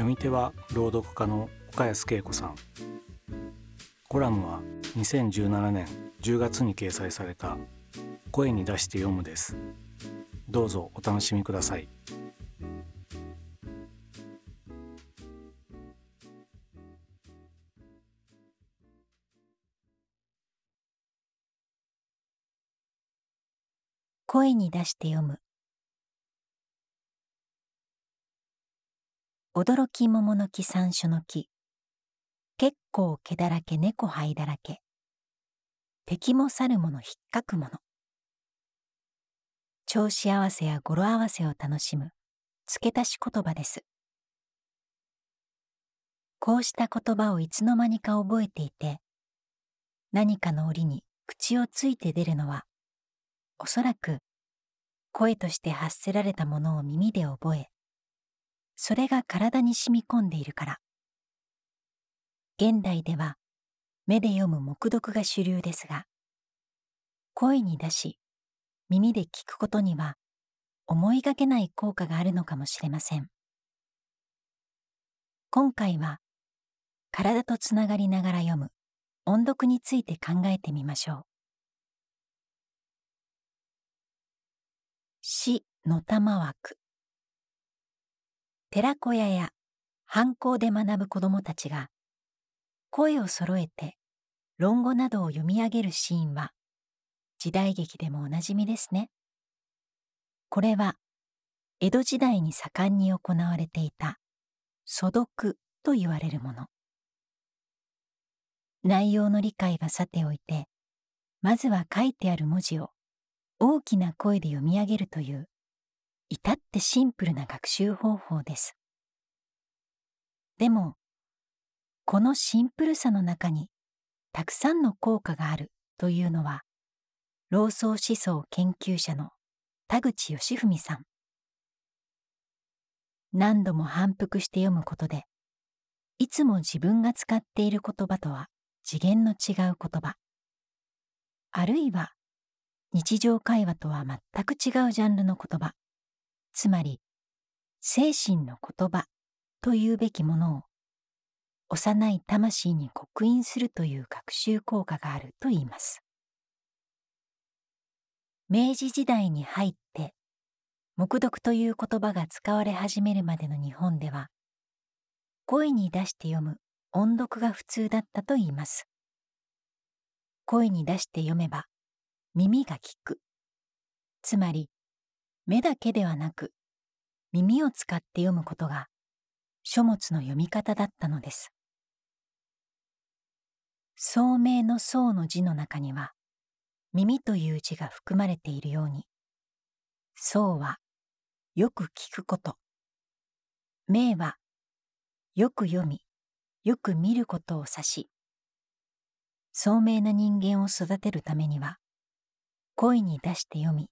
読み手は朗読家の岡安恵子さん。コラムは2017年10月に掲載された「声に出して読む」です。どうぞお楽しみください。声に出して読む。驚き桃の木山椒の木。結構毛だらけ猫灰だらけ。敵も去るものひっかくもの。調子合わせや語呂合わせを楽しむ付け足し言葉です。こうした言葉をいつの間にか覚えていて何かの折に口をついて出るのはおそらく声として発せられたものを耳で覚えそれが体に染み込んでいるから。現代では目で読む黙読が主流ですが声に出し耳で聞くことには思いがけない効果があるのかもしれません。今回は体とつながりながら読む音読について考えてみましょう。死の玉枠。寺子屋や藩校で学ぶ子どもたちが声を揃えて論語などを読み上げるシーンは時代劇でもおなじみですね。これは江戸時代に盛んに行われていた素読と言われるもの。内容の理解はさておいて、まずは書いてある文字を大きな声で読み上げるという至ってシンプルな学習方法です。でも、このシンプルさの中にたくさんの効果があるというのは、老僧思想研究者の田口義文さん。何度も反復して読むことで、いつも自分が使っている言葉とは次元の違う言葉、あるいは日常会話とは全く違うジャンルの言葉、つまり精神の言葉というべきものを幼い魂に刻印するという学習効果があると言います。明治時代に入って黙読という言葉が使われ始めるまでの日本では声に出して読む音読が普通だったと言います。声に出して読めば耳が聞く。つまり目だけではなく耳を使って読むことが書物の読み方だったのです。聡明の聡の字の中には耳という字が含まれているように聡はよく聞くこと明はよく読みよく見ることを指し聡明な人間を育てるためには声に出して読み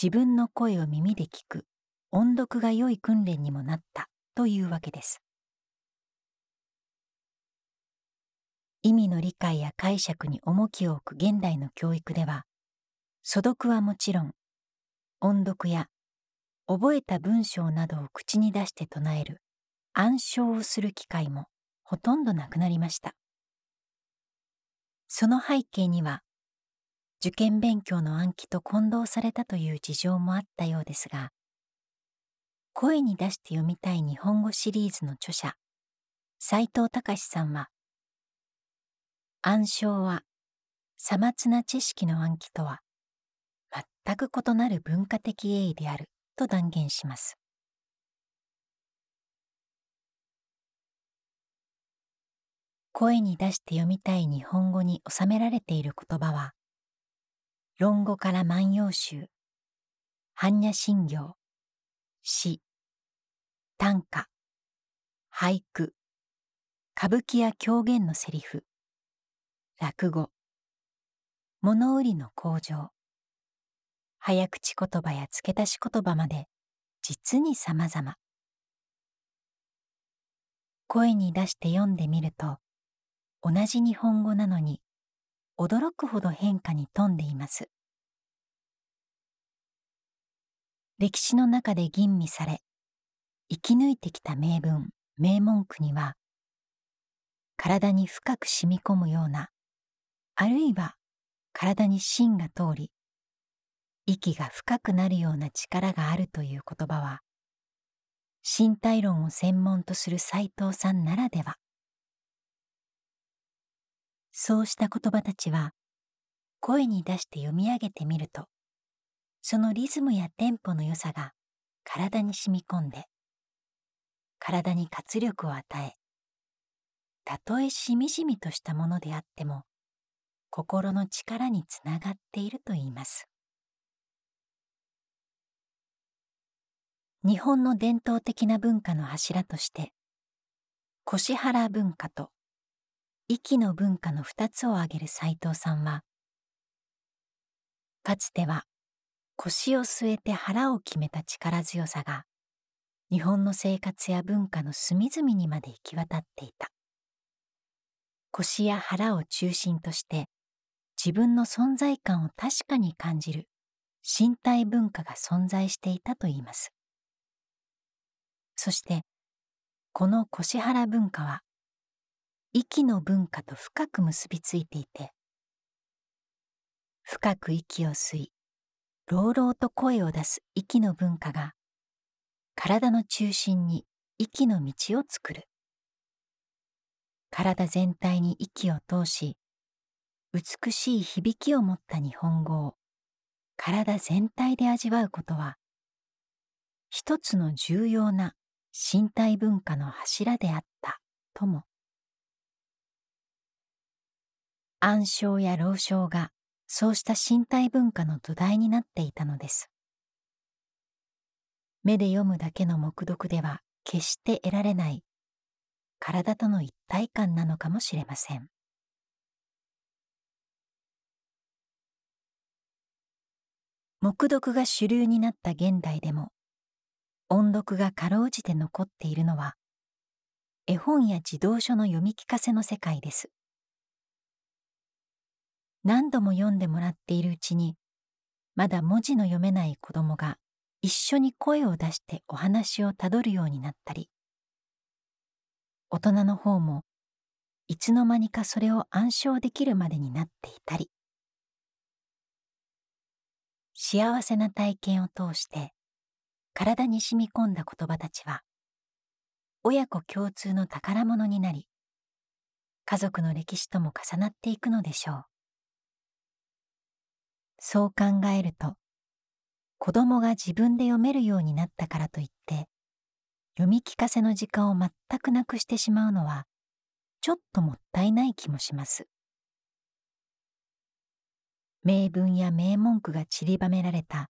自分の声を耳で聞く音読が良い訓練にもなったというわけです。意味の理解や解釈に重きを置く現代の教育では素読はもちろん音読や覚えた文章などを口に出して唱える暗唱をする機会もほとんどなくなりました。その背景には受験勉強の暗記と混同されたという事情もあったようですが声に出して読みたい日本語シリーズの著者斉藤隆さんは暗唱はさまつな知識の暗記とは全く異なる文化的栄意であると断言します。声に出して読みたい日本語に収められている言葉は論語から万葉集。般若心経。詩。短歌。俳句。歌舞伎や狂言のセリフ。落語。物売りの工場早口言葉や付け足し言葉まで実に様々。声に出して読んでみると同じ日本語なのに驚くほど変化に富んでいます。歴史の中で吟味され生き抜いてきた名文名文句には体に深く染み込むようなあるいは体に芯が通り息が深くなるような力があるという言葉は身体論を専門とする斎藤さんならでは。そうした言葉たちは声に出して読み上げてみるとそのリズムやテンポの良さが体に染み込んで体に活力を与えたとえしみじみとしたものであっても心の力につながっているといいます。日本の伝統的な文化の柱として腰原文化と息の文化の二つを挙げる斎藤さんはかつては腰を据えて腹を決めた力強さが日本の生活や文化の隅々にまで行き渡っていた。腰や腹を中心として自分の存在感を確かに感じる身体文化が存在していたといいます。そしてこの腰原文化は息の文化と深く結びついていて深く息を吸い朗々と声を出す息の文化が体の中心に息の道を作る。体全体に息を通し美しい響きを持った日本語を体全体で味わうことは一つの重要な身体文化の柱であったとも。暗唱や老唱がそうした身体文化の土台になっていたのです。目で読むだけの目読では決して得られない体との一体感なのかもしれません。目読が主流になった現代でも音読がかろうじて残っているのは絵本や児童書の読み聞かせの世界です。何度も読んでもらっているうちにまだ文字の読めない子供が一緒に声を出してお話をたどるようになったり大人の方もいつの間にかそれを暗唱できるまでになっていたり幸せな体験を通して体に染み込んだ言葉たちは親子共通の宝物になり家族の歴史とも重なっていくのでしょう。そう考えると子供が自分で読めるようになったからといって読み聞かせの時間を全くなくしてしまうのはちょっともったいない気もします。名文や名文句が散りばめられた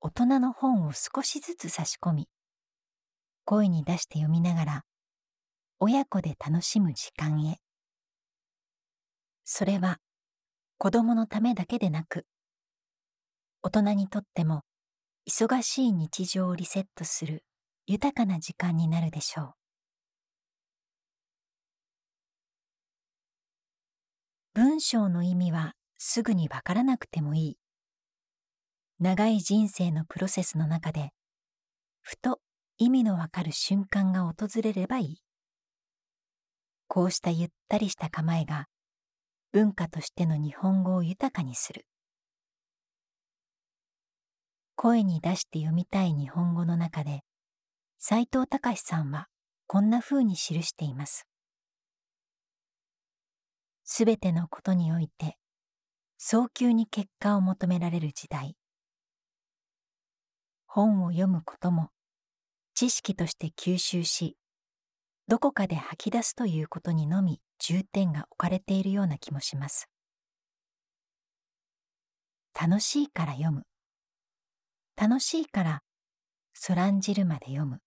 大人の本を少しずつ差し込み声に出して読みながら親子で楽しむ時間へ。それは子供のためだけでなく大人にとっても忙しい日常をリセットする豊かな時間になるでしょう文章の意味はすぐにわからなくてもいい。長い人生のプロセスの中で、ふと意味のわかる瞬間が訪れればいい。こうしたゆったりした構えが文化としての日本語を豊かにする。声に出して読みたい日本語の中で、斎藤隆さんはこんな風に記しています。すべてのことにおいて、早急に結果を求められる時代。本を読むことも、知識として吸収し、どこかで吐き出すということにのみ重点が置かれているような気もします。楽しいから読む。楽しいからそらんじるまで読む。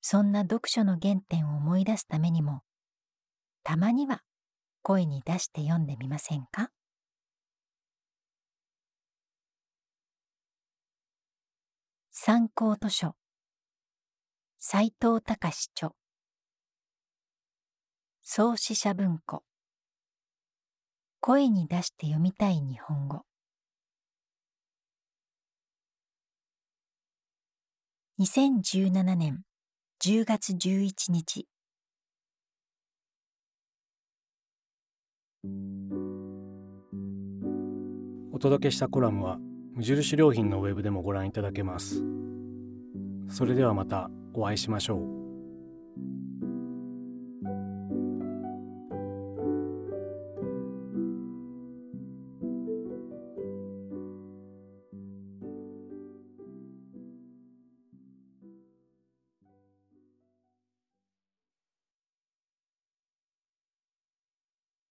そんな読書の原点を思い出すためにも、たまには声に出して読んでみませんか？参考図書。斎藤隆著創始者文庫。声に出して読みたい日本語。2017年10月11日お届けしたコラムは無印良品のウェブでもご覧いただけます。それではまたお会いしましょう。